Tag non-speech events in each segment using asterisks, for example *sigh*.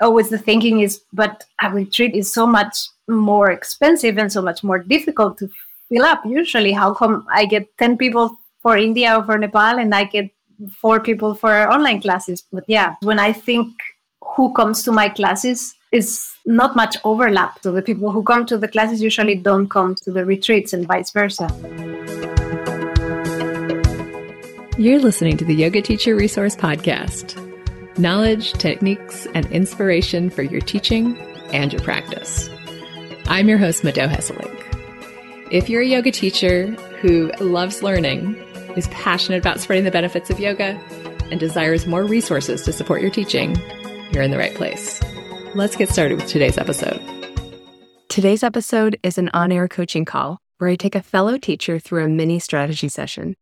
always the thinking is, but a retreat is so much more expensive and so much more difficult to fill up. Usually, how come I get 10 people for India or for Nepal and I get four people for online classes? But yeah, when I think who comes to my classes, is not much overlap. So the people who come to the classes usually don't come to the retreats and vice versa. You're listening to the Yoga Teacher Resource Podcast knowledge, techniques, and inspiration for your teaching and your practice. I'm your host, Mado Hesselink. If you're a yoga teacher who loves learning, is passionate about spreading the benefits of yoga, and desires more resources to support your teaching, you're in the right place. Let's get started with today's episode. Today's episode is an on air coaching call where I take a fellow teacher through a mini strategy session.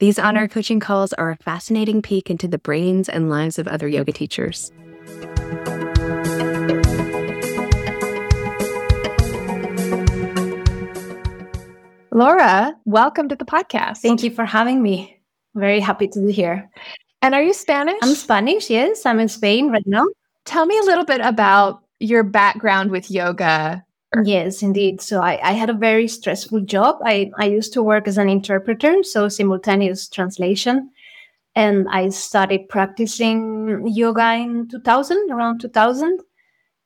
These on air coaching calls are a fascinating peek into the brains and lives of other yoga teachers. Laura, welcome to the podcast. Thank you for having me. Very happy to be here. And are you Spanish? I'm Spanish, yes. I'm in Spain right now. Tell me a little bit about your background with yoga. Yes, indeed. So I, I had a very stressful job. I, I used to work as an interpreter, so simultaneous translation. And I started practicing yoga in 2000, around 2000.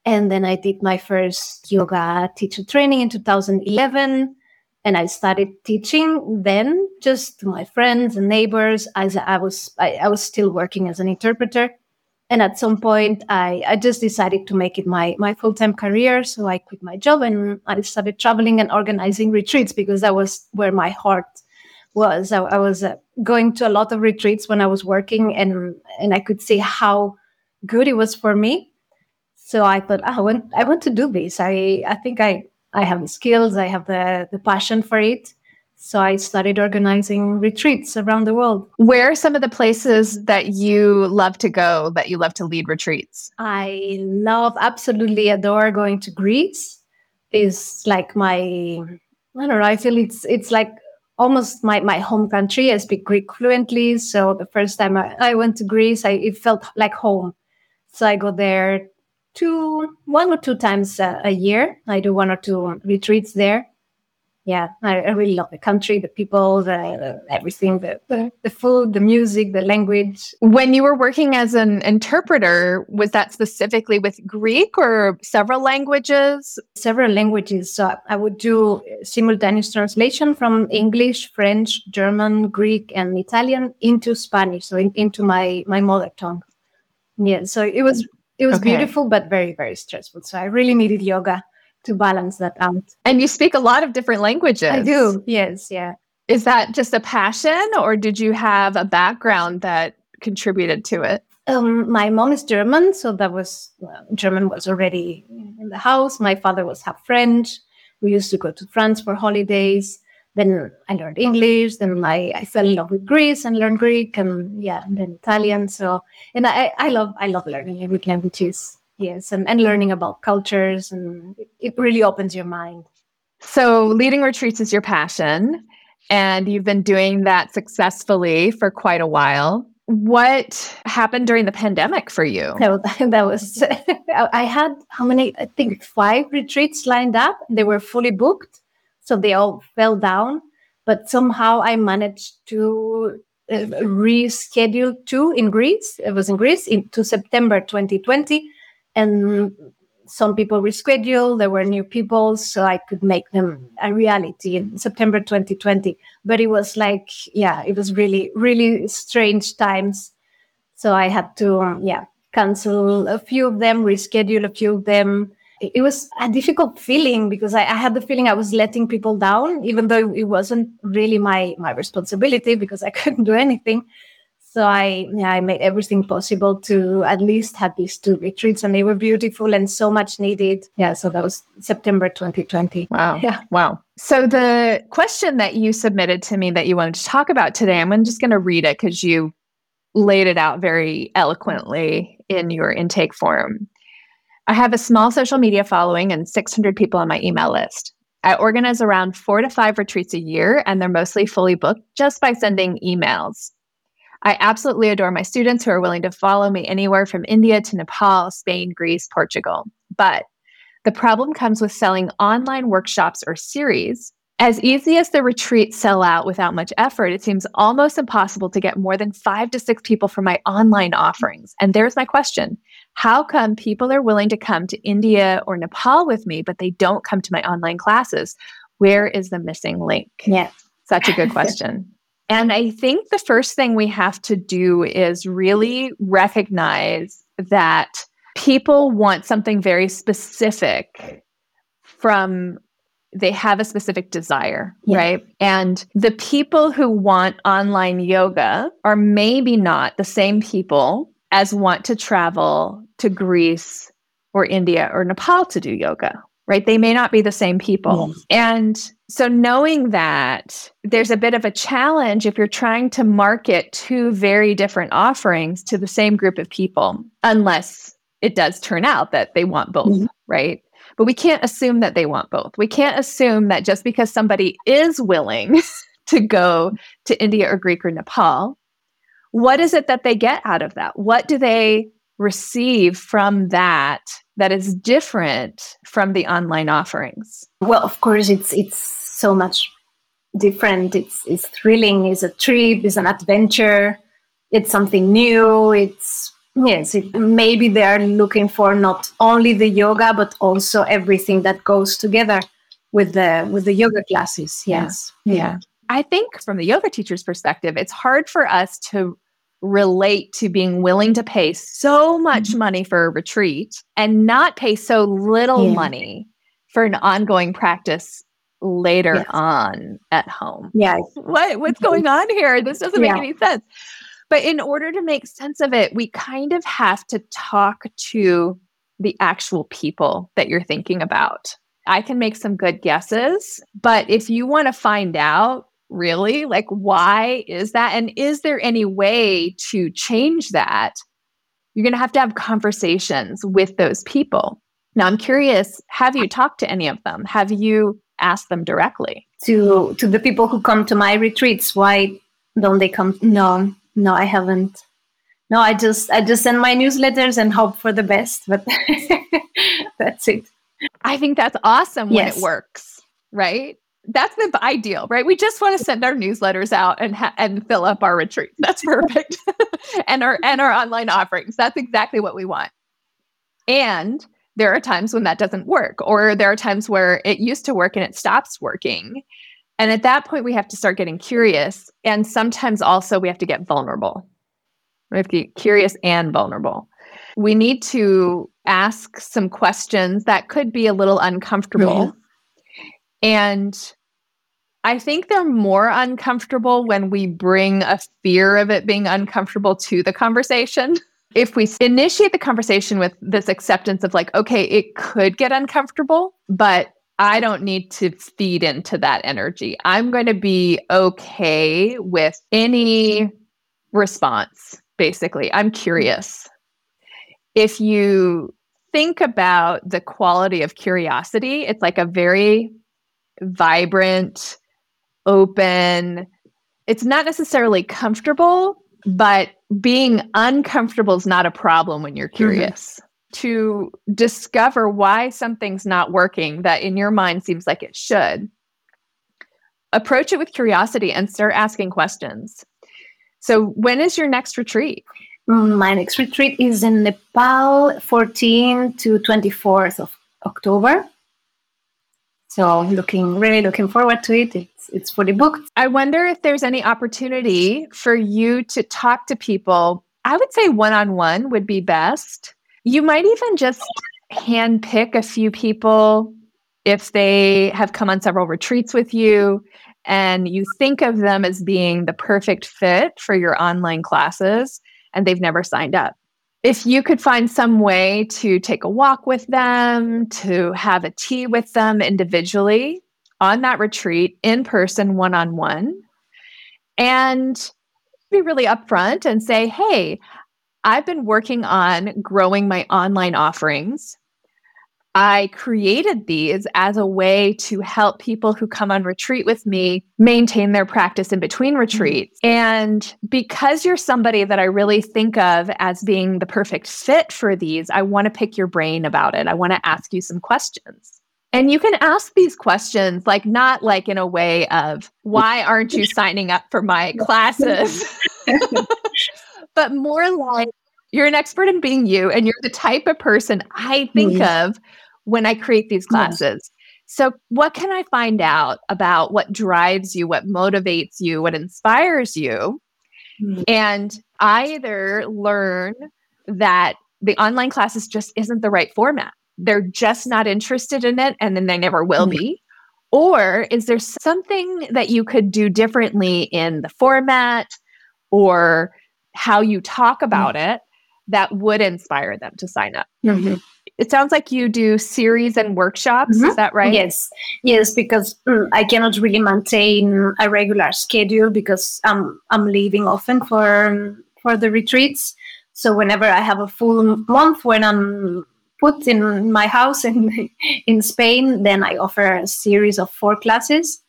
And then I did my first yoga teacher training in 2011 and I started teaching then just to my friends and neighbors as I was I, I, was still working as an interpreter. And at some point I, I just decided to make it my my full-time career. So I quit my job and I started traveling and organizing retreats because that was where my heart was. I, I was uh, going to a lot of retreats when I was working and and I could see how good it was for me. So I thought, oh, I want I want to do this. I I think I I have the skills, I have the, the passion for it. So I started organizing retreats around the world. Where are some of the places that you love to go, that you love to lead retreats? I love, absolutely adore going to Greece. Is like my, I don't know, I feel it's it's like almost my, my home country. I speak Greek fluently. So the first time I, I went to Greece, I, it felt like home. So I go there two, one or two times a, a year. I do one or two retreats there. Yeah, I, I really love the country, the people, the, the everything, the, the, the food, the music, the language. When you were working as an interpreter, was that specifically with Greek or several languages? Several languages. So I would do uh, simultaneous translation from English, French, German, Greek, and Italian into Spanish, so in, into my my mother tongue. Yeah, so it was it was okay. beautiful, but very, very stressful. So I really needed yoga to balance that out. And you speak a lot of different languages. I do. Yes. Yeah. Is that just a passion or did you have a background that contributed to it? Um, my mom is German, so that was well, German was already in the house. My father was half French. We used to go to France for holidays then I learned English. Then I, I fell in love with Greece and learned Greek and yeah, and then Italian. So and I, I love I love learning every languages. Yes, and, and learning about cultures and it, it really opens your mind. So leading retreats is your passion, and you've been doing that successfully for quite a while. What happened during the pandemic for you? That, *laughs* that was *laughs* I had how many? I think five retreats lined up. They were fully booked so they all fell down. But somehow I managed to uh, reschedule two in Greece. It was in Greece into September 2020. And some people rescheduled. There were new people, so I could make them a reality in September 2020. But it was like, yeah, it was really, really strange times. So I had to, um, yeah, cancel a few of them, reschedule a few of them it was a difficult feeling because I, I, had the feeling I was letting people down, even though it wasn't really my my responsibility because I couldn't do anything. So I yeah, I made everything possible to at least have these two retreats, and they were beautiful and so much needed. Yeah, so that was September 2020. Wow. Yeah. Wow. So the question that you submitted to me that you wanted to talk about today, I'm just going to read it because you laid it out very eloquently in your intake form. I have a small social media following and 600 people on my email list. I organize around four to five retreats a year, and they're mostly fully booked just by sending emails. I absolutely adore my students who are willing to follow me anywhere from India to Nepal, Spain, Greece, Portugal. But the problem comes with selling online workshops or series. As easy as the retreats sell out without much effort, it seems almost impossible to get more than five to six people for my online offerings. And there's my question How come people are willing to come to India or Nepal with me, but they don't come to my online classes? Where is the missing link? Yeah. Such a good *laughs* question. And I think the first thing we have to do is really recognize that people want something very specific from they have a specific desire, yeah. right? And the people who want online yoga are maybe not the same people as want to travel to Greece or India or Nepal to do yoga, right? They may not be the same people. Yes. And so knowing that there's a bit of a challenge if you're trying to market two very different offerings to the same group of people, unless it does turn out that they want both, mm-hmm. right? But we can't assume that they want both. We can't assume that just because somebody is willing *laughs* to go to India or Greek or Nepal, what is it that they get out of that? What do they receive from that that is different from the online offerings? Well, of course, it's it's so much different. It's it's thrilling. It's a trip. It's an adventure. It's something new. It's Yes, it, maybe they are looking for not only the yoga but also everything that goes together with the with the yoga classes. Yes. Yeah. yeah. I think from the yoga teacher's perspective, it's hard for us to relate to being willing to pay so much mm-hmm. money for a retreat and not pay so little yeah. money for an ongoing practice later yes. on at home. Yeah. What what's going on here? This doesn't make any sense. But in order to make sense of it, we kind of have to talk to the actual people that you're thinking about. I can make some good guesses, but if you want to find out really, like, why is that? And is there any way to change that? You're going to have to have conversations with those people. Now, I'm curious have you talked to any of them? Have you asked them directly? To, to the people who come to my retreats, why don't they come? No, no, I haven't. No, I just I just send my newsletters and hope for the best, but *laughs* that's it. I think that's awesome when yes. it works, right? That's the ideal, right? We just want to send our newsletters out and ha- and fill up our retreats. That's *laughs* perfect. *laughs* and our and our online offerings. That's exactly what we want. And there are times when that doesn't work or there are times where it used to work and it stops working and at that point, we have to start getting curious. And sometimes also we have to get vulnerable. We have to get curious and vulnerable. We need to ask some questions that could be a little uncomfortable. And I think they're more uncomfortable when we bring a fear of it being uncomfortable to the conversation. *laughs* If we initiate the conversation with this acceptance of, like, okay, it could get uncomfortable, but I don't need to feed into that energy. I'm going to be okay with any response, basically. I'm curious. If you think about the quality of curiosity, it's like a very vibrant, open, it's not necessarily comfortable, but being uncomfortable is not a problem when you're mm-hmm. curious. Mm-hmm to discover why something's not working that in your mind seems like it should, approach it with curiosity and start asking questions. So, when is your next retreat? Mm, my next retreat is in Nepal, 14 to 24th of October. So, looking really looking forward to it. It's it's fully booked. I wonder if there's any opportunity for you to talk to people. I would say one on one would be best you might even just hand pick a few people if they have come on several retreats with you and you think of them as being the perfect fit for your online classes and they've never signed up. If you could find some way to take a walk with them, to have a tea with them individually on that retreat in person, one on one, and be really upfront and say, hey, I've been working on growing my online offerings. I created these as a way to help people who come on retreat with me maintain their practice in between mm-hmm. retreats. And because you're somebody that I really think of as being the perfect fit for these, I want to pick your brain about it. I want to ask you some questions. And you can ask these questions, like not like in a way of, why aren't you signing up for my *laughs* classes? *laughs* but more like, you're an expert in being you, and you're the type of person I think mm-hmm. of when I create these classes. So, what can I find out about what drives you, what motivates you, what inspires you? Mm-hmm. And either learn that the online classes just isn't the right format. They're just not interested in it, and then they never will mm-hmm. be. Or is there something that you could do differently in the format or how you talk mm-hmm. about it that would inspire them to sign up? Mm-hmm. It sounds like you do series and workshops mm-hmm. is that right? Yes. Yes because mm, i cannot really maintain a regular schedule because i'm i'm leaving often for for the retreats. So whenever i have a full month when i'm put in my house in *laughs* in spain then i offer a series of four classes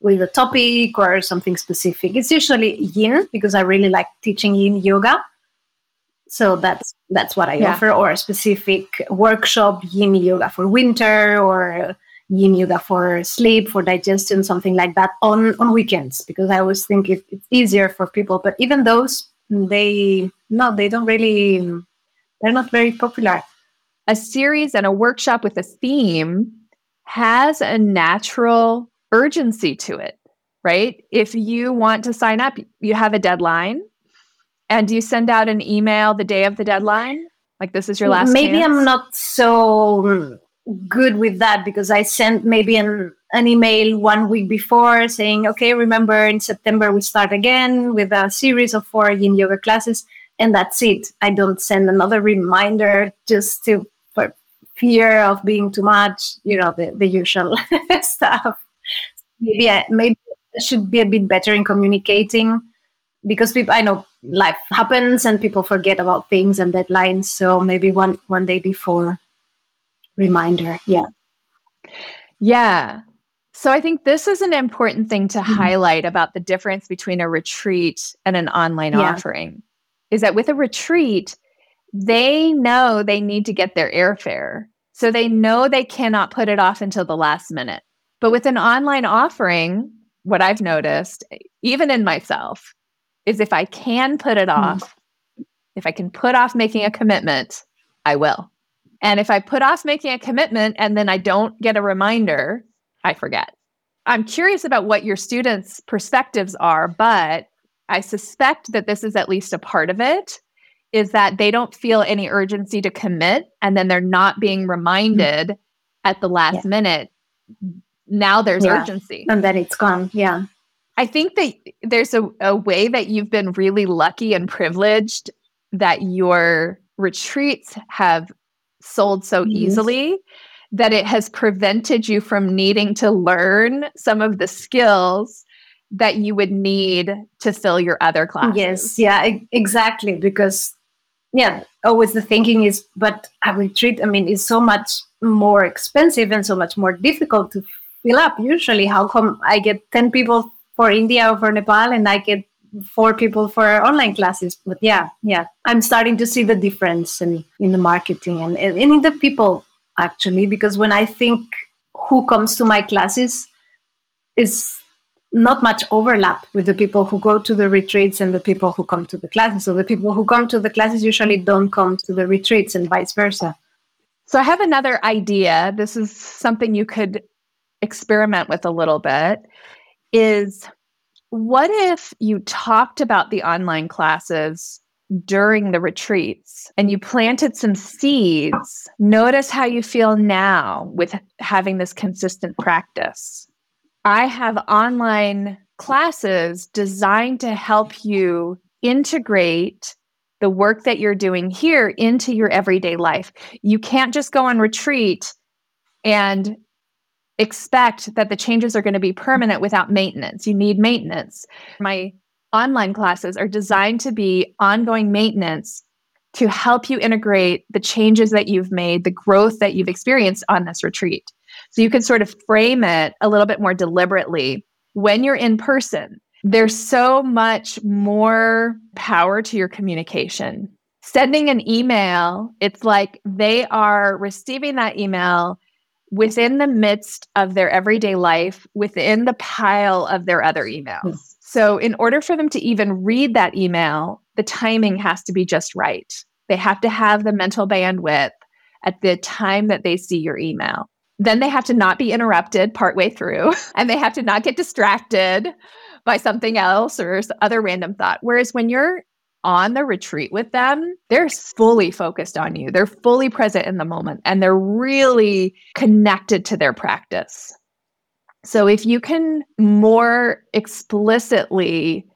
with a topic or something specific. It's usually yin because i really like teaching yin yoga so that's that's what I yeah. offer, or a specific workshop, yin yoga for winter, or yin yoga for sleep, for digestion, something like that on on weekends. Because I always think it, it's easier for people. But even those, they no, they don't really, they're not very popular. A series and a workshop with a theme has a natural urgency to it, right? If you want to sign up, you have a deadline and do you send out an email the day of the deadline? Like this is your last Maybe chance? I'm not so good with that because I sent maybe an, an email one week before saying, okay, remember in September we start again with a series of four yin yoga classes. And that's it. I don't send another reminder just to for fear of being too much, you know, the, the usual *laughs* stuff. Maybe I, maybe I should be a bit better in communicating because people I know life happens and people forget about things and deadlines. So maybe one one day before reminder. Yeah. Yeah. So I think this is an important thing to mm-hmm. highlight about the difference between a retreat and an online yeah. offering is that with a retreat, they know they need to get their airfare. So they know they cannot put it off until the last minute. But with an online offering, what I've noticed, even in myself, is if I can put it hmm. off, mm. if I can put off making a commitment, I will. And if I put off making a commitment and then I don't get a reminder, I forget. I'm curious about what your students' perspectives are, but I suspect that this is at least a part of it is that they don't feel any urgency to commit and then they're not being reminded mm. at the last yeah. minute. Now there's yeah. urgency. And then it's gone. Yeah. I think that there's a, a way that you've been really lucky and privileged that your retreats have sold so mm-hmm. easily that it has prevented you from needing to learn some of the skills that you would need to fill your other classes. Yes, yeah, exactly. Because, yeah, always the thinking is, but a retreat, I mean, is so much more expensive and so much more difficult to fill up. Usually, how come I get 10 people for India or for Nepal, and I get four people for online classes. But yeah, yeah, I'm starting to see the difference in, in the marketing and, and in the people actually, because when I think who comes to my classes is not much overlap with the people who go to the retreats and the people who come to the classes. So the people who come to the classes usually don't come to the retreats and vice versa. So I have another idea. This is something you could experiment with a little bit is what if you talked about the online classes during the retreats and you planted some seeds? Notice how you feel now with having this consistent practice. I have online classes designed to help you integrate the work that you're doing here into your everyday life. You can't just go on retreat and expect that the changes are going to be permanent without maintenance. You need maintenance. My online classes are designed to be ongoing maintenance to help you integrate the changes that you've made, the growth that you've experienced on this retreat. So you can sort of frame it a little bit more deliberately when you're in person. There's so much more power to your communication. Sending an email, it's like they are receiving that email within the midst of their everyday life, within the pile of their other emails. Mm. So, in order for them to even read that email, the timing has to be just right. They have to have the mental bandwidth at the time that they see your email. Then they have to not be interrupted partway through, *laughs* and they have to not get distracted by something else or other random thought. Whereas when you're on the retreat with them, they're fully focused on you. They're fully present in the moment and they're really connected to their practice. So if you can more explicitly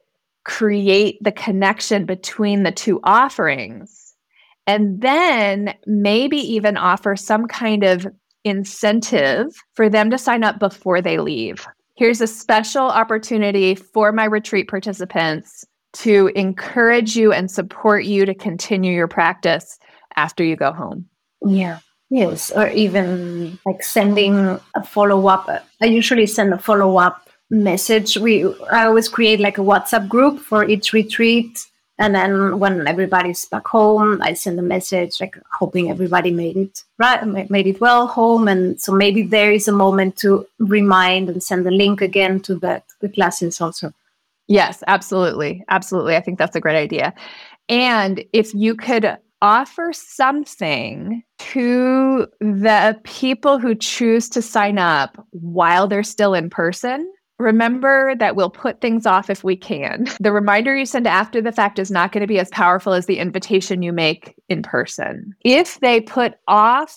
create the connection between the two offerings, and then maybe even offer some kind of incentive for them to sign up before they leave. Here's a special opportunity for my retreat participants to encourage you and support you to continue your practice after you go home. Yeah. Yes, or even like sending a follow up. I usually send a follow up message. We I always create like a WhatsApp group for each retreat, and then when everybody's back home, I send a message like hoping everybody made it right, made it well home, and so maybe there is a moment to remind and send the link again to the, the classes also. Yes, absolutely, absolutely. I think that's a great idea. And if you could offer something to the people who choose to sign up while they're still in person. Remember that we'll put things off if we can. The reminder you send after the fact is not going to be as powerful as the invitation you make in person. If they put off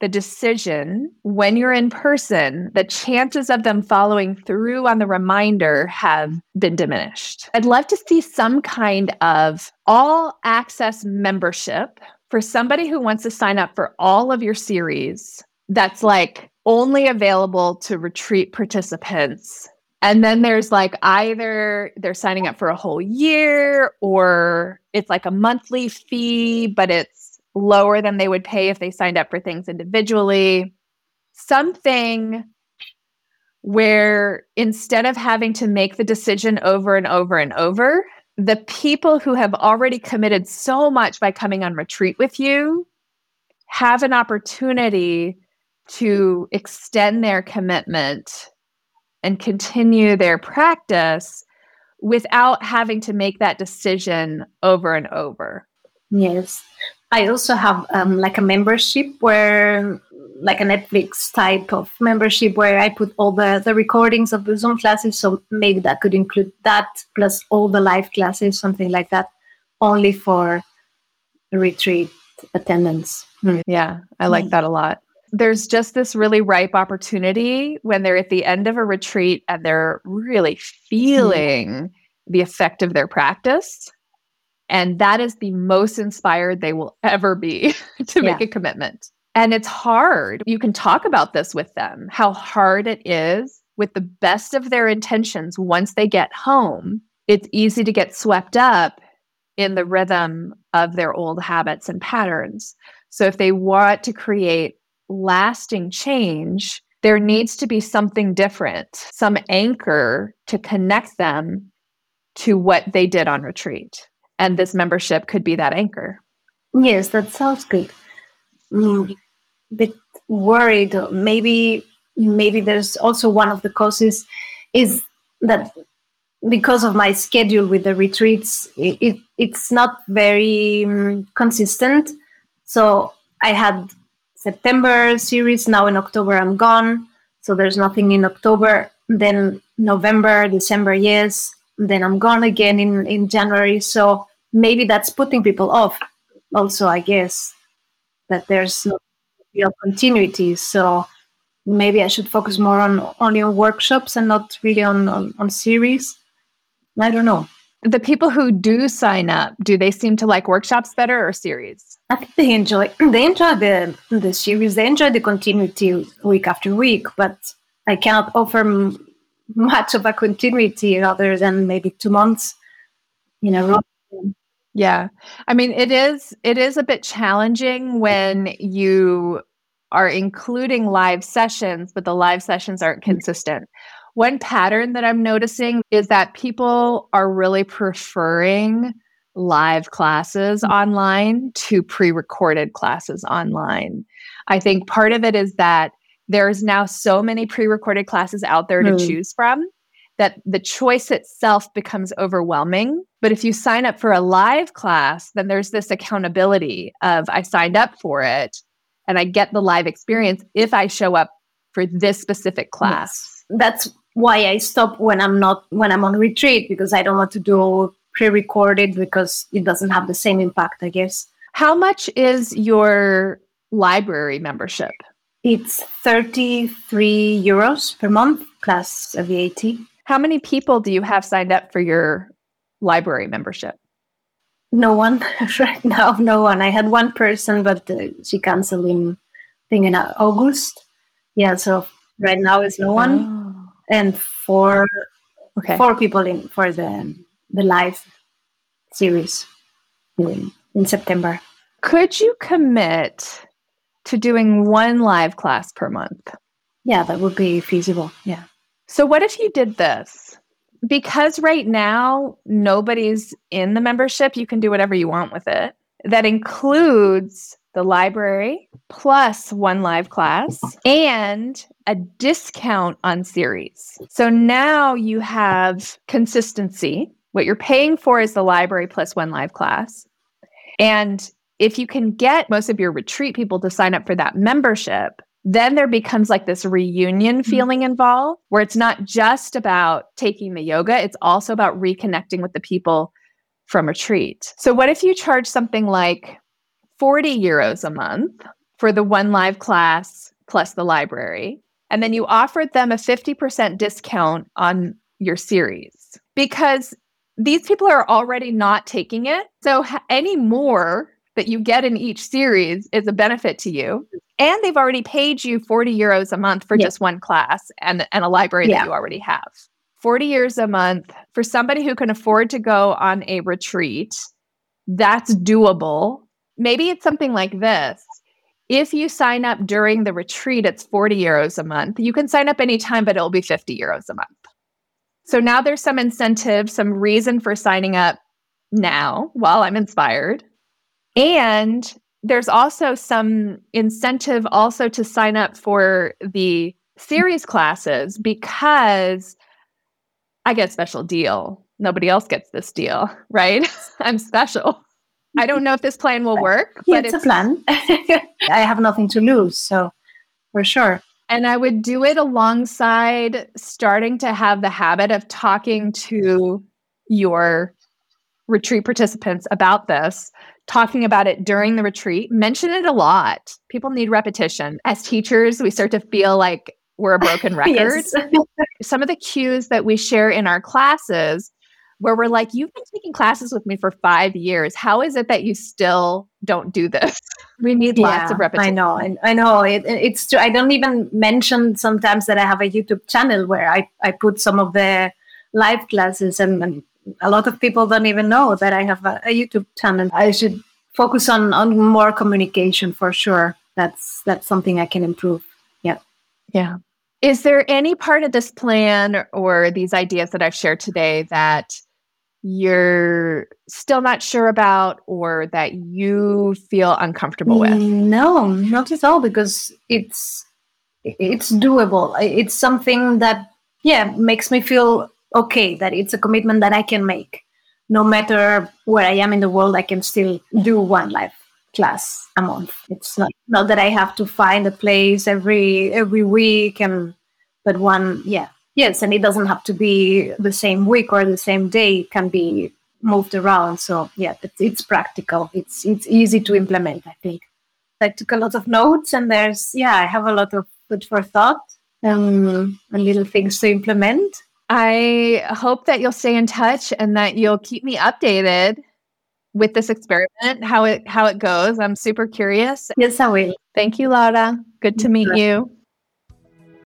the decision when you're in person, the chances of them following through on the reminder have been diminished. I'd love to see some kind of all access membership for somebody who wants to sign up for all of your series that's like only available to retreat participants. And then there's like either they're signing up for a whole year or it's like a monthly fee, but it's lower than they would pay if they signed up for things individually. Something where instead of having to make the decision over and over and over, the people who have already committed so much by coming on retreat with you have an opportunity to extend their commitment and continue their practice without having to make that decision over and over. Yes. I also have um, like a membership where, like a Netflix type of membership where I put all the, the recordings of the Zoom classes. So maybe that could include that plus all the live classes, something like that, only for retreat attendants. Hmm. Yeah, I like that a lot. There's just this really ripe opportunity when they're at the end of a retreat and they're really feeling mm. the effect of their practice and that is the most inspired they will ever be *laughs* to make yeah. a commitment. And it's hard. You can talk about this with them, how hard it is with the best of their intentions once they get home. It's easy to get swept up in the rhythm of their old habits and patterns. So if they want to create lasting change, there needs to be something different, some anchor to connect them to what they did on retreat and this membership could be that anchor. Yes, that sounds good. Mm, bit worried. Maybe maybe there's also one of the causes is that because of my schedule with the retreats, it, it it's not very um, consistent. So I had September series. Now in October I'm gone. So there's nothing in October. Then November, December, yes then I'm gone again in, in January. So maybe that's putting people off. Also, I guess that there's no real continuity. So maybe I should focus more on only on workshops and not really on, on, on series. I don't know. The people who do sign up, do they seem to like workshops better or series? I think they enjoy *clears throat* they enjoy the the series. They enjoy the continuity week after week, but I cannot offer much of a continuity other than maybe two months you know. Yeah. I mean, it is it is a bit challenging when you are including live sessions, but the live sessions aren't mm. consistent. One pattern that I'm noticing is that people are really preferring live classes mm. online to pre recorded classes online. I think part of it is that there's now so many pre recorded classes out there to mm. choose from that the choice itself becomes overwhelming. But if you sign up for a live class, then there's this accountability of I signed up for it and I get the live experience if I show up for this specific class. Yes. That's why I stop when I'm not when I'm on retreat because I don't want to do pre-recorded because it doesn't have the same impact, I guess. How much is your library membership? It's 33 euros per month plus a VAT. How many people do you have signed up for your library membership? No one *laughs* right now. No one. I had one person, but uh, she canceled in, I think, in August. Yeah. So right now is no one, oh. and four, okay, four people in for the the live series in, in September. Could you commit to doing one live class per month? Yeah, that would be feasible. Yeah. So, what if you did this? Because right now, nobody's in the membership, you can do whatever you want with it. That includes the library plus one live class and a discount on series. So now you have consistency. What you're paying for is the library plus one live class. And if you can get most of your retreat people to sign up for that membership, then there becomes like this reunion mm-hmm. feeling involved where it's not just about taking the yoga, it's also about reconnecting with the people from retreat. So, what if you charge something like 40 euros a month for the one live class plus the library? And then you offered them a 50% discount on your series because these people are already not taking it. So, any more that you get in each series is a benefit to you. And they've already paid you 40 euros a month for yeah. just one class and, and a library yeah. that you already have. 40 euros a month for somebody who can afford to go on a retreat, that's doable. Maybe it's something like this. If you sign up during the retreat, it's 40 euros a month. You can sign up anytime, but it'll be 50 euros a month. So now there's some incentive, some reason for signing up now while I'm inspired. And there's also some incentive also to sign up for the series classes because I get a special deal. Nobody else gets this deal, right? *laughs* I'm special. I don't know if this plan will work. Yeah, but it's, it's a plan. *laughs* I have nothing to lose, so for sure. And I would do it alongside starting to have the habit of talking to your retreat participants about this talking about it during the retreat. Mention it a lot. People need repetition. As teachers, we start to feel like we're a broken *laughs* record. *laughs* Some of the cues that we share in our classes where we're like, You've been taking classes with me for five years. How is it that you still don't do this? We need yeah, lots of repetition. I know. I, I know. It, it's true. I don't even mention sometimes that I have a YouTube channel where I, I put some of the live classes and, and a lot of people don't even know that I have a, a YouTube channel. I should focus on on more communication for sure. That's that's something I can improve. Yeah. Yeah. Is there any part of this plan or these ideas that I've shared today that you're still not sure about or that you feel uncomfortable with? No, not at all because it's it's doable. It's something that yeah, makes me feel okay that it's a commitment that I can make. No matter where I am in the world, I can still do one live class a month. It's not not that I have to find a place every every week and but one yeah. Yes, and it doesn't have to be the same week or the same day. It can be moved around. So yeah, it's, it's practical. It's it's easy to implement, I think. I took a lot of notes and there's yeah, I have a lot of food for thought um, and little things to implement. I hope that you'll stay in touch and that you'll keep me updated with this experiment, how it how it goes. I'm super curious. Yes, I will. Thank you, Laura. Good to meet you.